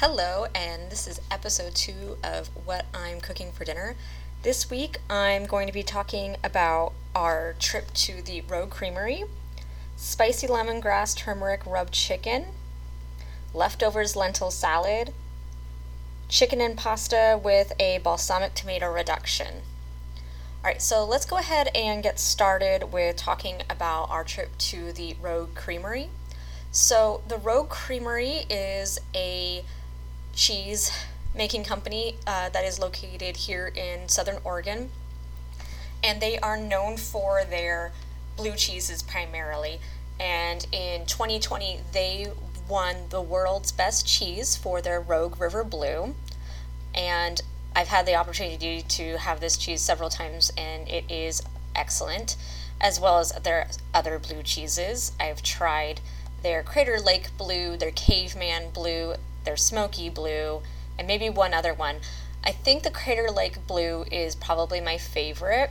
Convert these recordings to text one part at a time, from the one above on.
Hello, and this is episode two of What I'm Cooking for Dinner. This week I'm going to be talking about our trip to the Rogue Creamery, spicy lemongrass turmeric rubbed chicken, leftovers lentil salad, chicken and pasta with a balsamic tomato reduction. Alright, so let's go ahead and get started with talking about our trip to the Rogue Creamery. So, the Rogue Creamery is a cheese making company uh, that is located here in Southern Oregon, and they are known for their blue cheeses primarily. And in 2020, they won the world's best cheese for their Rogue River Blue. And I've had the opportunity to have this cheese several times, and it is excellent, as well as their other blue cheeses. I've tried their Crater Lake Blue, their Caveman Blue, their Smoky Blue, and maybe one other one. I think the Crater Lake Blue is probably my favorite.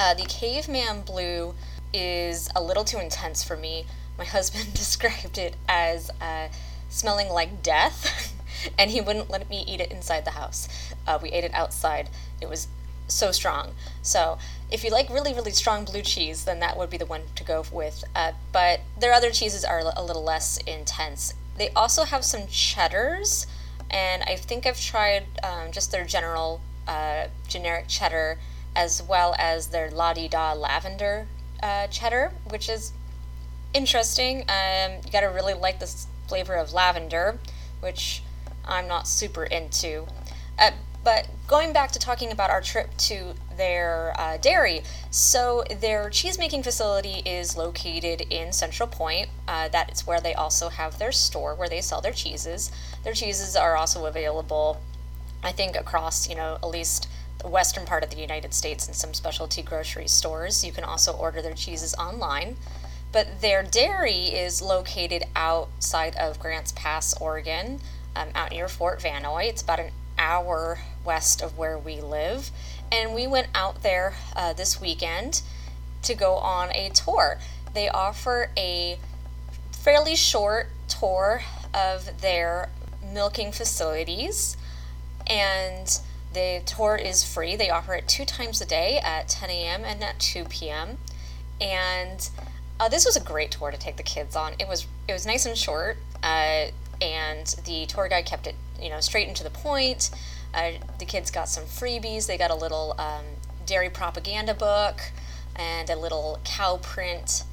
Uh, the Caveman Blue is a little too intense for me. My husband described it as uh, smelling like death, and he wouldn't let me eat it inside the house. Uh, we ate it outside. It was so strong. So, if you like really, really strong blue cheese, then that would be the one to go with. Uh, but their other cheeses are a little less intense. They also have some cheddars, and I think I've tried um, just their general uh, generic cheddar as well as their La Di Da lavender uh, cheddar, which is interesting. Um, you gotta really like this flavor of lavender, which I'm not super into. Uh, but going back to talking about our trip to their uh, dairy, so their cheese making facility is located in Central Point. Uh, that is where they also have their store where they sell their cheeses. Their cheeses are also available, I think, across you know at least the western part of the United States in some specialty grocery stores. You can also order their cheeses online. But their dairy is located outside of Grants Pass, Oregon, um, out near Fort Vannoy. It's about an hour west of where we live. And we went out there uh, this weekend to go on a tour. They offer a fairly short tour of their milking facilities, and the tour is free. They offer it two times a day at 10 a.m. and at 2 p.m. And uh, this was a great tour to take the kids on. It was it was nice and short, uh, and the tour guide kept it you know straight and to the point. Uh, the kids got some freebies. They got a little um, dairy propaganda book and a little cow print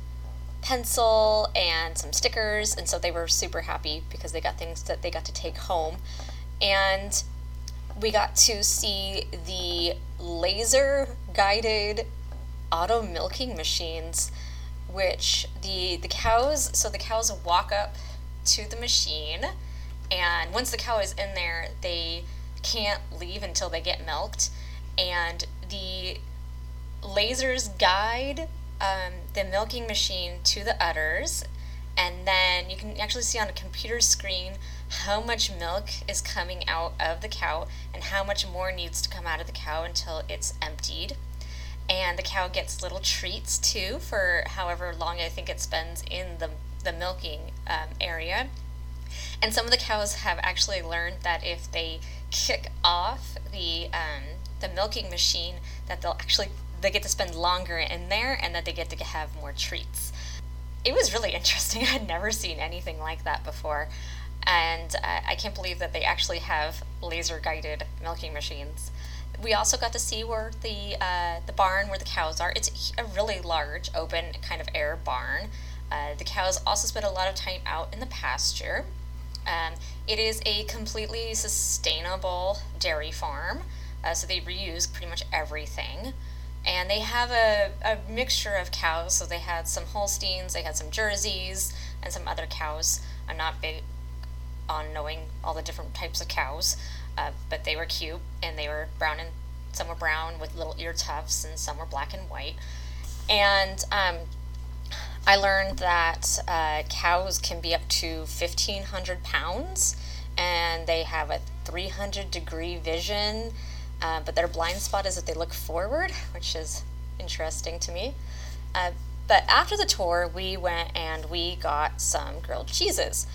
pencil and some stickers, and so they were super happy because they got things that they got to take home. And we got to see the laser guided auto milking machines, which the the cows so the cows walk up to the machine, and once the cow is in there, they can't leave until they get milked, and the lasers guide um, the milking machine to the udders, and then you can actually see on a computer screen how much milk is coming out of the cow and how much more needs to come out of the cow until it's emptied. And the cow gets little treats too for however long I think it spends in the, the milking um, area. And some of the cows have actually learned that if they kick off the um, the milking machine, that they'll actually they get to spend longer in there and that they get to have more treats. It was really interesting. I had never seen anything like that before. And uh, I can't believe that they actually have laser guided milking machines. We also got to see where the uh, the barn where the cows are. It's a really large, open kind of air barn. Uh, the cows also spend a lot of time out in the pasture. Um, it is a completely sustainable dairy farm, uh, so they reuse pretty much everything. And they have a, a mixture of cows, so they had some Holsteins, they had some Jerseys, and some other cows. I'm not big on knowing all the different types of cows, uh, but they were cute, and they were brown and some were brown with little ear tufts, and some were black and white. And um, I learned that uh, cows can be up to 1,500 pounds and they have a 300 degree vision, uh, but their blind spot is that they look forward, which is interesting to me. Uh, but after the tour, we went and we got some grilled cheeses.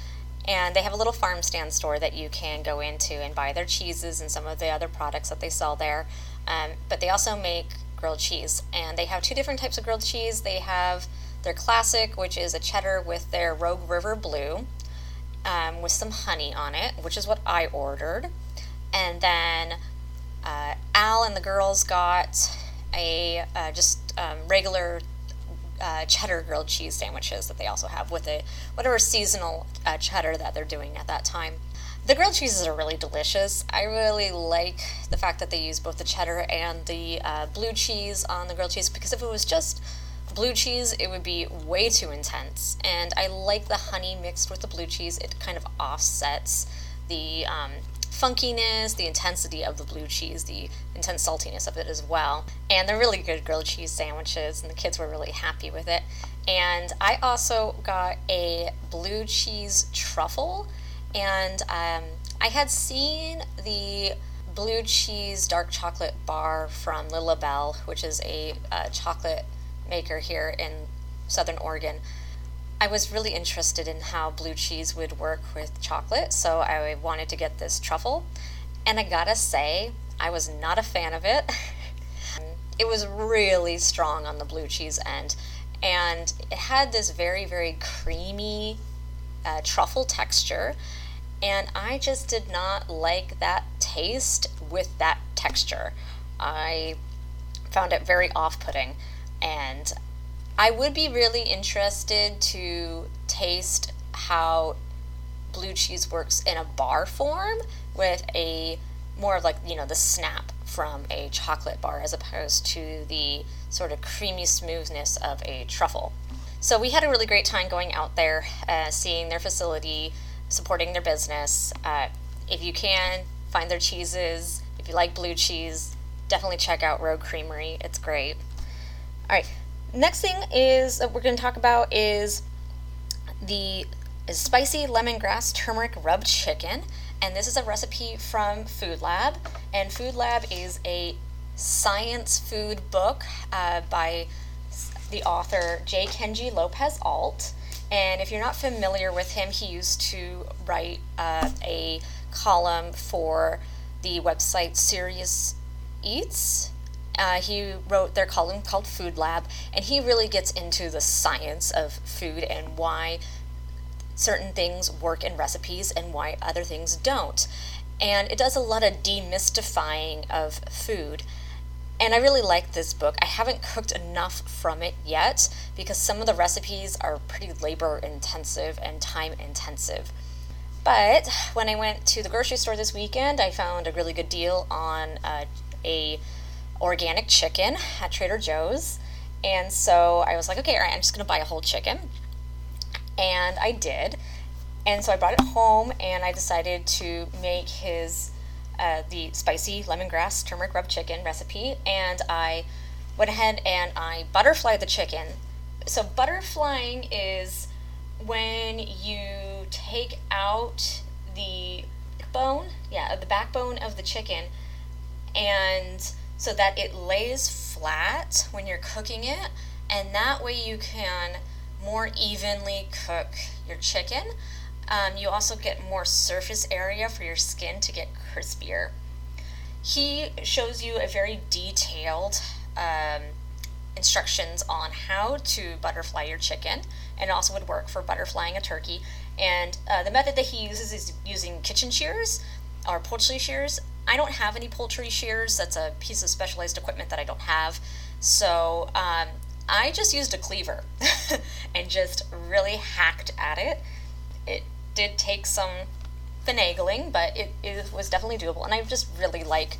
And they have a little farm stand store that you can go into and buy their cheeses and some of the other products that they sell there. Um, but they also make grilled cheese. And they have two different types of grilled cheese. They have their classic, which is a cheddar with their Rogue River Blue, um, with some honey on it, which is what I ordered. And then uh, Al and the girls got a uh, just um, regular uh, cheddar grilled cheese sandwiches that they also have with it, whatever seasonal uh, cheddar that they're doing at that time. The grilled cheeses are really delicious. I really like the fact that they use both the cheddar and the uh, blue cheese on the grilled cheese because if it was just blue cheese, it would be way too intense. And I like the honey mixed with the blue cheese, it kind of offsets the um, funkiness, the intensity of the blue cheese, the intense saltiness of it as well. And they're really good grilled cheese sandwiches, and the kids were really happy with it. And I also got a blue cheese truffle, and um, I had seen the blue cheese dark chocolate bar from Lillie Belle, which is a uh, chocolate maker here in Southern Oregon. I was really interested in how blue cheese would work with chocolate, so I wanted to get this truffle. And I gotta say, I was not a fan of it. it was really strong on the blue cheese end, and it had this very, very creamy uh, truffle texture. And I just did not like that taste with that texture. I found it very off putting, and I would be really interested to taste how blue cheese works in a bar form with a more of like, you know, the snap from a chocolate bar as opposed to the sort of creamy smoothness of a truffle. So we had a really great time going out there, uh, seeing their facility, supporting their business. Uh, if you can, find their cheeses. If you like blue cheese, definitely check out Rogue Creamery. It's great. All right, Next thing is that we're going to talk about is the spicy lemongrass turmeric rub chicken. And this is a recipe from Food Lab. And Food Lab is a science food book uh, by the author J. Kenji Lopez Alt. And if you're not familiar with him, he used to write uh, a column for the website Serious Eats. Uh, he wrote their column called Food Lab, and he really gets into the science of food and why certain things work in recipes and why other things don't. And it does a lot of demystifying of food. And I really like this book. I haven't cooked enough from it yet because some of the recipes are pretty labor intensive and time intensive. But when I went to the grocery store this weekend, I found a really good deal on uh, a organic chicken at Trader Joe's. And so I was like, okay, all right, I'm just going to buy a whole chicken. And I did. And so I brought it home and I decided to make his uh, the spicy lemongrass turmeric rub chicken recipe. And I went ahead and I butterflied the chicken. So butterflying is when you take out the bone, yeah, the backbone of the chicken and so that it lays flat when you're cooking it, and that way you can more evenly cook your chicken. Um, you also get more surface area for your skin to get crispier. He shows you a very detailed um, instructions on how to butterfly your chicken, and also would work for butterflying a turkey. And uh, the method that he uses is using kitchen shears or poultry shears. I don't have any poultry shears. That's a piece of specialized equipment that I don't have. So um, I just used a cleaver and just really hacked at it. It did take some finagling, but it, it was definitely doable. And I just really like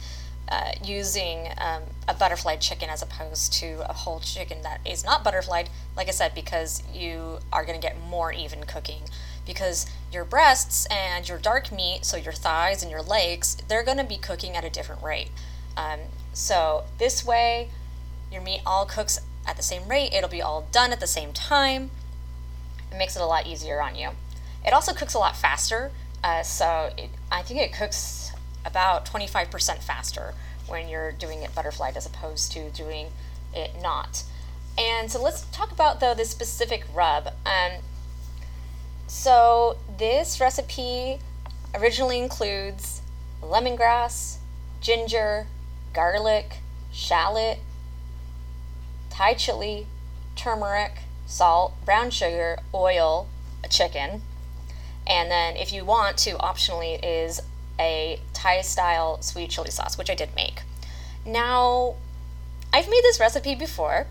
uh, using um, a butterflied chicken as opposed to a whole chicken that is not butterflied, like I said, because you are going to get more even cooking because your breasts and your dark meat, so your thighs and your legs, they're going to be cooking at a different rate. Um, so this way, your meat all cooks at the same rate. It'll be all done at the same time. It makes it a lot easier on you. It also cooks a lot faster. Uh, so it, I think it cooks about 25% faster when you're doing it butterflied as opposed to doing it not. And so let's talk about though this specific rub. Um, So, this recipe originally includes lemongrass, ginger, garlic, shallot, Thai chili, turmeric, salt, brown sugar, oil, a chicken, and then if you want to, optionally, is a Thai style sweet chili sauce, which I did make. Now, I've made this recipe before,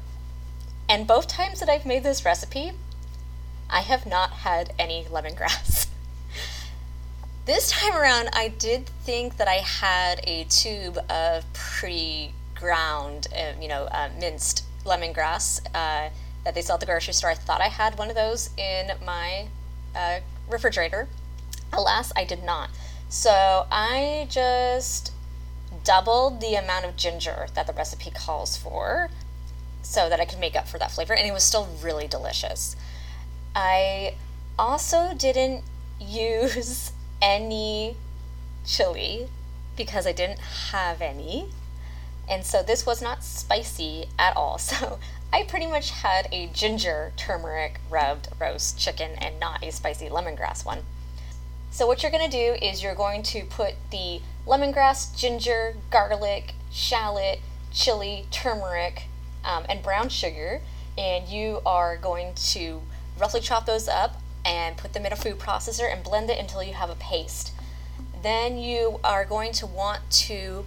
and both times that I've made this recipe, I have not had any lemongrass. this time around, I did think that I had a tube of pre ground, uh, you know, uh, minced lemongrass uh, that they sell at the grocery store. I thought I had one of those in my uh, refrigerator. Alas, I did not. So I just doubled the amount of ginger that the recipe calls for so that I could make up for that flavor, and it was still really delicious. I also didn't use any chili because I didn't have any. And so this was not spicy at all. So I pretty much had a ginger turmeric rubbed roast chicken and not a spicy lemongrass one. So what you're going to do is you're going to put the lemongrass, ginger, garlic, shallot, chili, turmeric, um, and brown sugar, and you are going to roughly chop those up and put them in a food processor and blend it until you have a paste. Then you are going to want to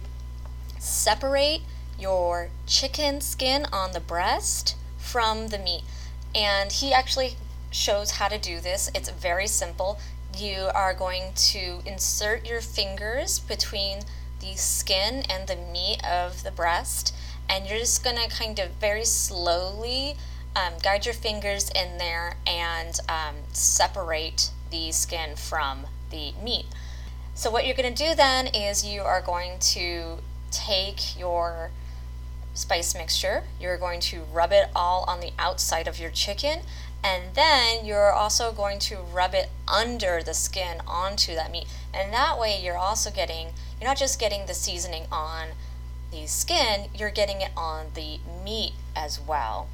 separate your chicken skin on the breast from the meat. And he actually shows how to do this. It's very simple. You are going to insert your fingers between the skin and the meat of the breast, and you're just going to kind of very slowly um, guide your fingers in there and um, separate the skin from the meat. So, what you're going to do then is you are going to take your spice mixture. You're going to rub it all on the outside of your chicken, and then you're also going to rub it under the skin onto that meat. And that way, you're also getting, you're not just getting the seasoning on the skin, you're getting it on the meat as well.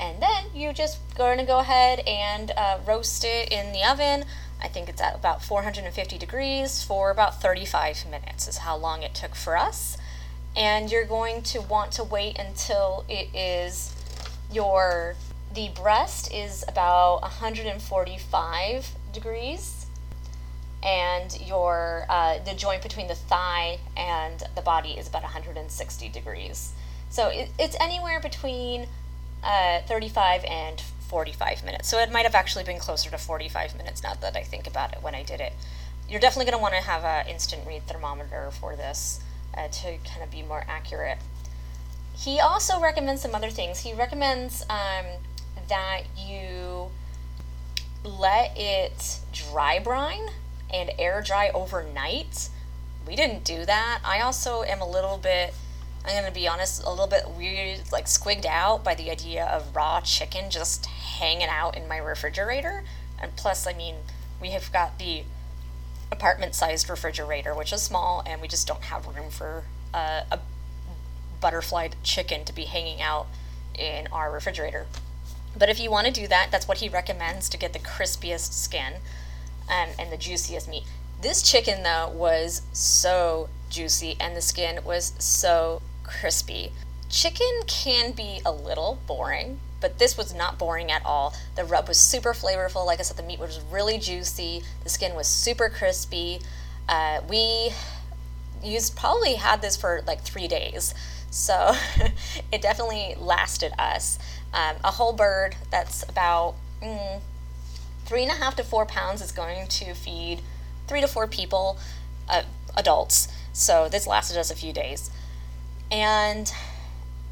And then you just to go ahead and uh, roast it in the oven. I think it's at about 450 degrees for about 35 minutes, is how long it took for us. And you're going to want to wait until it is your the breast is about 145 degrees. And your uh, the joint between the thigh and the body is about 160 degrees. So it, it's anywhere between uh, 35 and 45 minutes so it might have actually been closer to 45 minutes now that i think about it when i did it you're definitely going to want to have an instant read thermometer for this uh, to kind of be more accurate. He also recommends some other things. He recommends um, that you let it dry brine and air dry overnight. We didn't do that. I also am a little bit, I'm to be honest, a little bit weird, like squigged out by the idea of raw chicken just hanging out in my refrigerator. And plus, I mean, we have got the apartment sized refrigerator, which is small, and we just don't have room for uh, a butterfly chicken to be hanging out in our refrigerator. But if you want to do that, that's what he recommends to get the crispiest skin um, and the juiciest meat. This chicken, though, was so juicy and the skin was so crispy. Chicken can be a little boring, but this was not boring at all. The rub was super flavorful. Like I said, the meat was really juicy. The skin was super crispy. Uh, we used probably had this for like three days, so it definitely lasted us. Um, a whole bird that's about mm, three and a half to four pounds is going to feed three to four people, uh, adults. So this lasted us a few days, and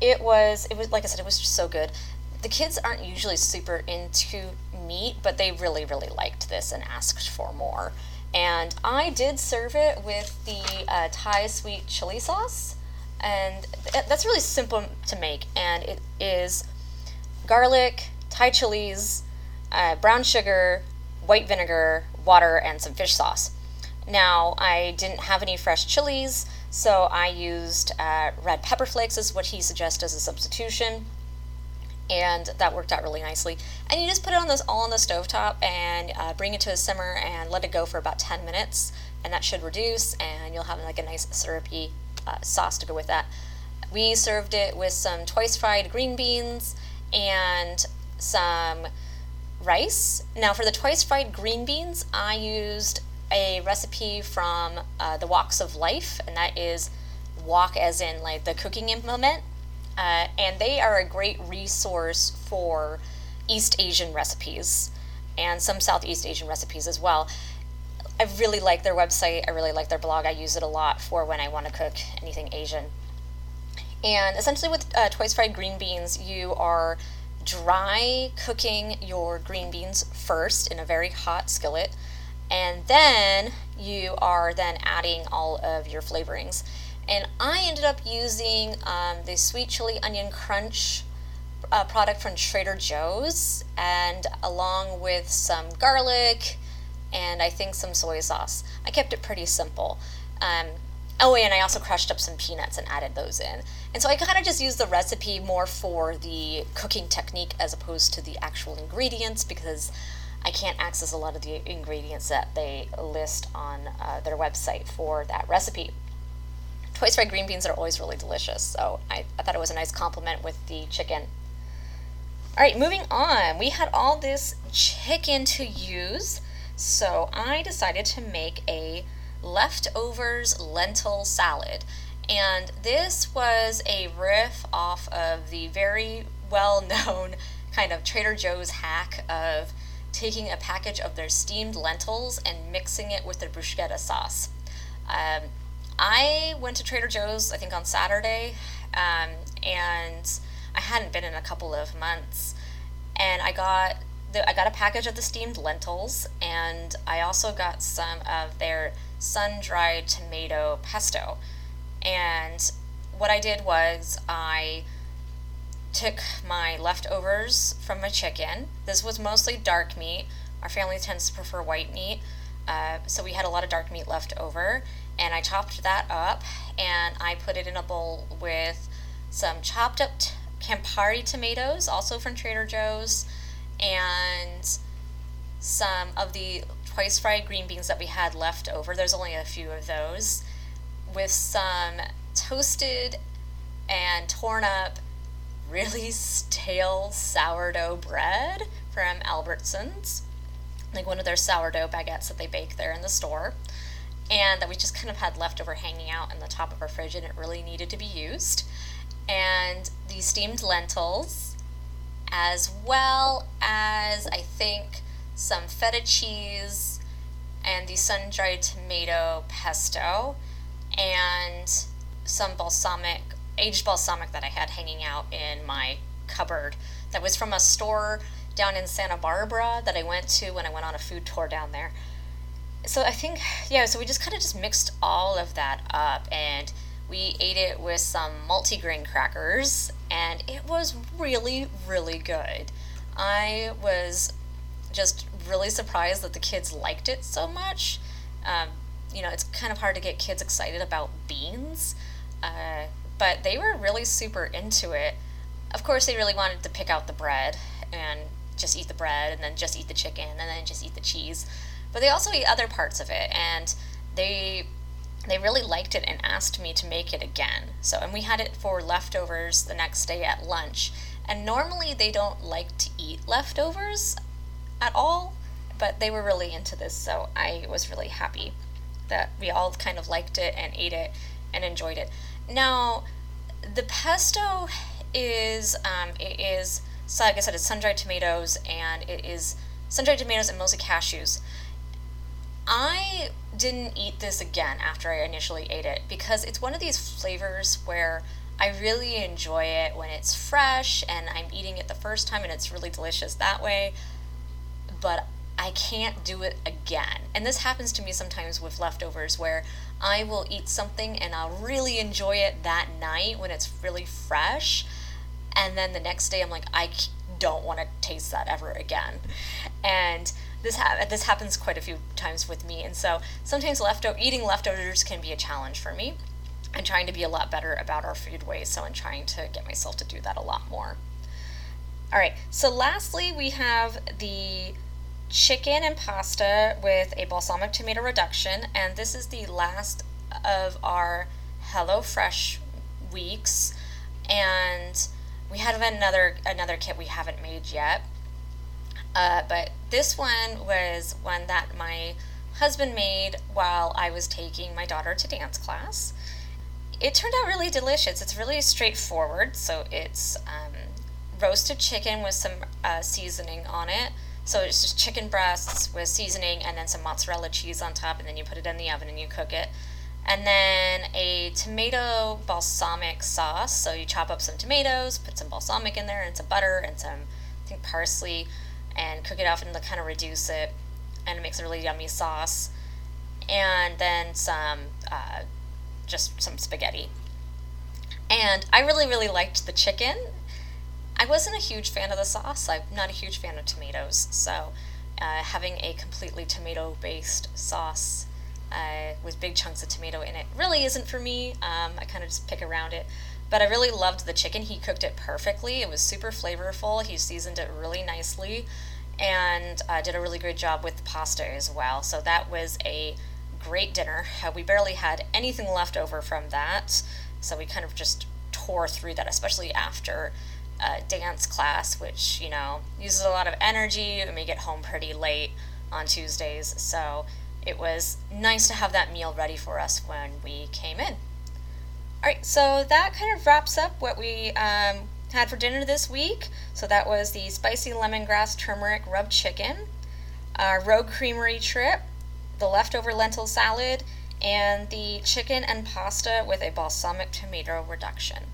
it was it was like I said, it was just so good the kids aren't usually super into meat, but they really, really liked this and asked for more. And I did serve it with the uh, Thai sweet chili sauce, and that's really simple to make. And it is garlic, Thai chilies, uh, brown sugar, white vinegar, water, and some fish sauce. Now, I didn't have any fresh chilies, so I used uh, red pepper flakes, is what he suggests as a substitution and that worked out really nicely. And you just put it on this all on the stove top and uh, bring it to a simmer and let it go for about 10 minutes, and that should reduce, and you'll have like a nice syrupy uh, sauce to go with that. We served it with some twice fried green beans and some rice. Now, for the twice fried green beans, I used a recipe from uh, the Woks of Life, and that is wok as in like the cooking implement. Uh, and they are a great resource for East Asian recipes and some Southeast Asian recipes as well. I really like their website. I really like their blog. I use it a lot for when I want to cook anything Asian. And essentially, with uh, twice fried green beans, you are dry cooking your green beans first in a very hot skillet, and then you are then adding all of your flavorings. And I ended up using um, the sweet chili onion crunch uh, product from Trader Joe's, and along with some garlic and I think some soy sauce. I kept it pretty simple. Um, oh, and I also crushed up some peanuts and added those in. And so I kind of just used the recipe more for the cooking technique as opposed to the actual ingredients because I can't access a lot of the ingredients that they list on uh, their website for that recipe. Twice fried green beans are always really delicious, so I, I thought it was a nice compliment with the chicken. All right, moving on. We had all this chicken to use, so I decided to make a leftovers lentil salad. And this was a riff off of the very well known kind of Trader Joe's hack of taking a package of their steamed lentils and mixing it with their bruschetta sauce. Um, I went to Trader Joe's, I think, on Saturday, um, and I hadn't been in a couple of months. And I got the, I got a package of the steamed lentils, and I also got some of their sun dried tomato pesto. And what I did was I took my leftovers from my chicken. This was mostly dark meat. Our family tends to prefer white meat, uh, so we had a lot of dark meat left over and I chopped that up and I put it in a bowl with some chopped up t- Campari tomatoes, also from Trader Joe's, and some of the twice fried green beans that we had left over. There's only a few of those, with some toasted and torn up, really stale sourdough bread from Albertsons, like one of their sourdough baguettes that they bake there in the store and that we just kind of had leftover hanging out in the top of our fridge and it really needed to be used. And the steamed lentils, as well as I think some feta cheese and the sun dried tomato pesto and some balsamic, aged balsamic that I had hanging out in my cupboard that was from a store down in Santa Barbara that I went to when I went on a food tour down there so I think yeah, so we just kind of just mixed all of that up and we ate it with some multigrain crackers and it was really really good. I was just really surprised that the kids liked it so much. Um, you know, it's kind of hard to get kids excited about beans, uh, but they were really super into it. Of course, they really wanted to pick out the bread and just eat the bread and then just eat the chicken and then just eat the cheese but they also eat other parts of it and they they really liked it and asked me to make it again. So and we had it for leftovers the next day at lunch. And normally they don't like to eat leftovers at all, but they were really into this, so I was really happy that we all kind of liked it and ate it and enjoyed it. Now, the pesto is um, it is so like I said, it's sun-dried tomatoes and it is sun-dried tomatoes and mostly cashews. I didn't eat this again after I initially ate it because it's one of these flavors where I really enjoy it when it's fresh and I'm eating it the first time and it's really delicious that way. But I can't do it again. And this happens to me sometimes with leftovers where I will eat something and I'll really enjoy it that night when it's really fresh. And then the next day I'm like, I don't want to taste that ever again. And this ha- this happens quite a few times with me, and so sometimes eating leftovers can be a challenge for me. I'm trying to be a lot better about our food waste, so I'm trying to get myself to do that a lot more. All right, so lastly, we have the chicken and pasta with a balsamic tomato reduction, and this is the last of our HelloFresh weeks. And we have another another kit we haven't made yet, uh, but this one was one that my husband made while I was taking my daughter to dance class. It turned out really delicious. It's really straightforward. So it's um, roasted chicken with some uh, seasoning on it. So it's just chicken breasts with seasoning and then some mozzarella cheese on top, and then you put it in the oven and you cook it. And then a tomato balsamic sauce. So you chop up some tomatoes, put some balsamic in there, and some butter and some, I think, parsley, and cook it off and kind of reduce it. And it makes a really yummy sauce. And then some, uh, just some spaghetti. And I really, really liked the chicken I wasn't a huge fan of the sauce. I'm not a huge fan of tomatoes, so uh, having a completely tomato based sauce uh, with big chunks of tomato in it really isn't for me. Um, I kind of just pick around it. But I really loved the chicken. He cooked it perfectly. It was super flavorful. He seasoned it really nicely and uh, did a really great job with the pasta as well. So that was a great dinner. Uh, we barely had anything left over from that. So we kind of just tore through that, especially after uh, dance class, which, you know, uses a lot of energy and we get home pretty late on Tuesdays. So it was nice to have that meal ready for us when we came in. All right, so that kind of wraps up what we um, had for dinner this week. So that was the spicy lemongrass turmeric rub chicken, our Rogue Creamery trip, the leftover lentil salad, and the chicken and pasta with a balsamic tomato reduction.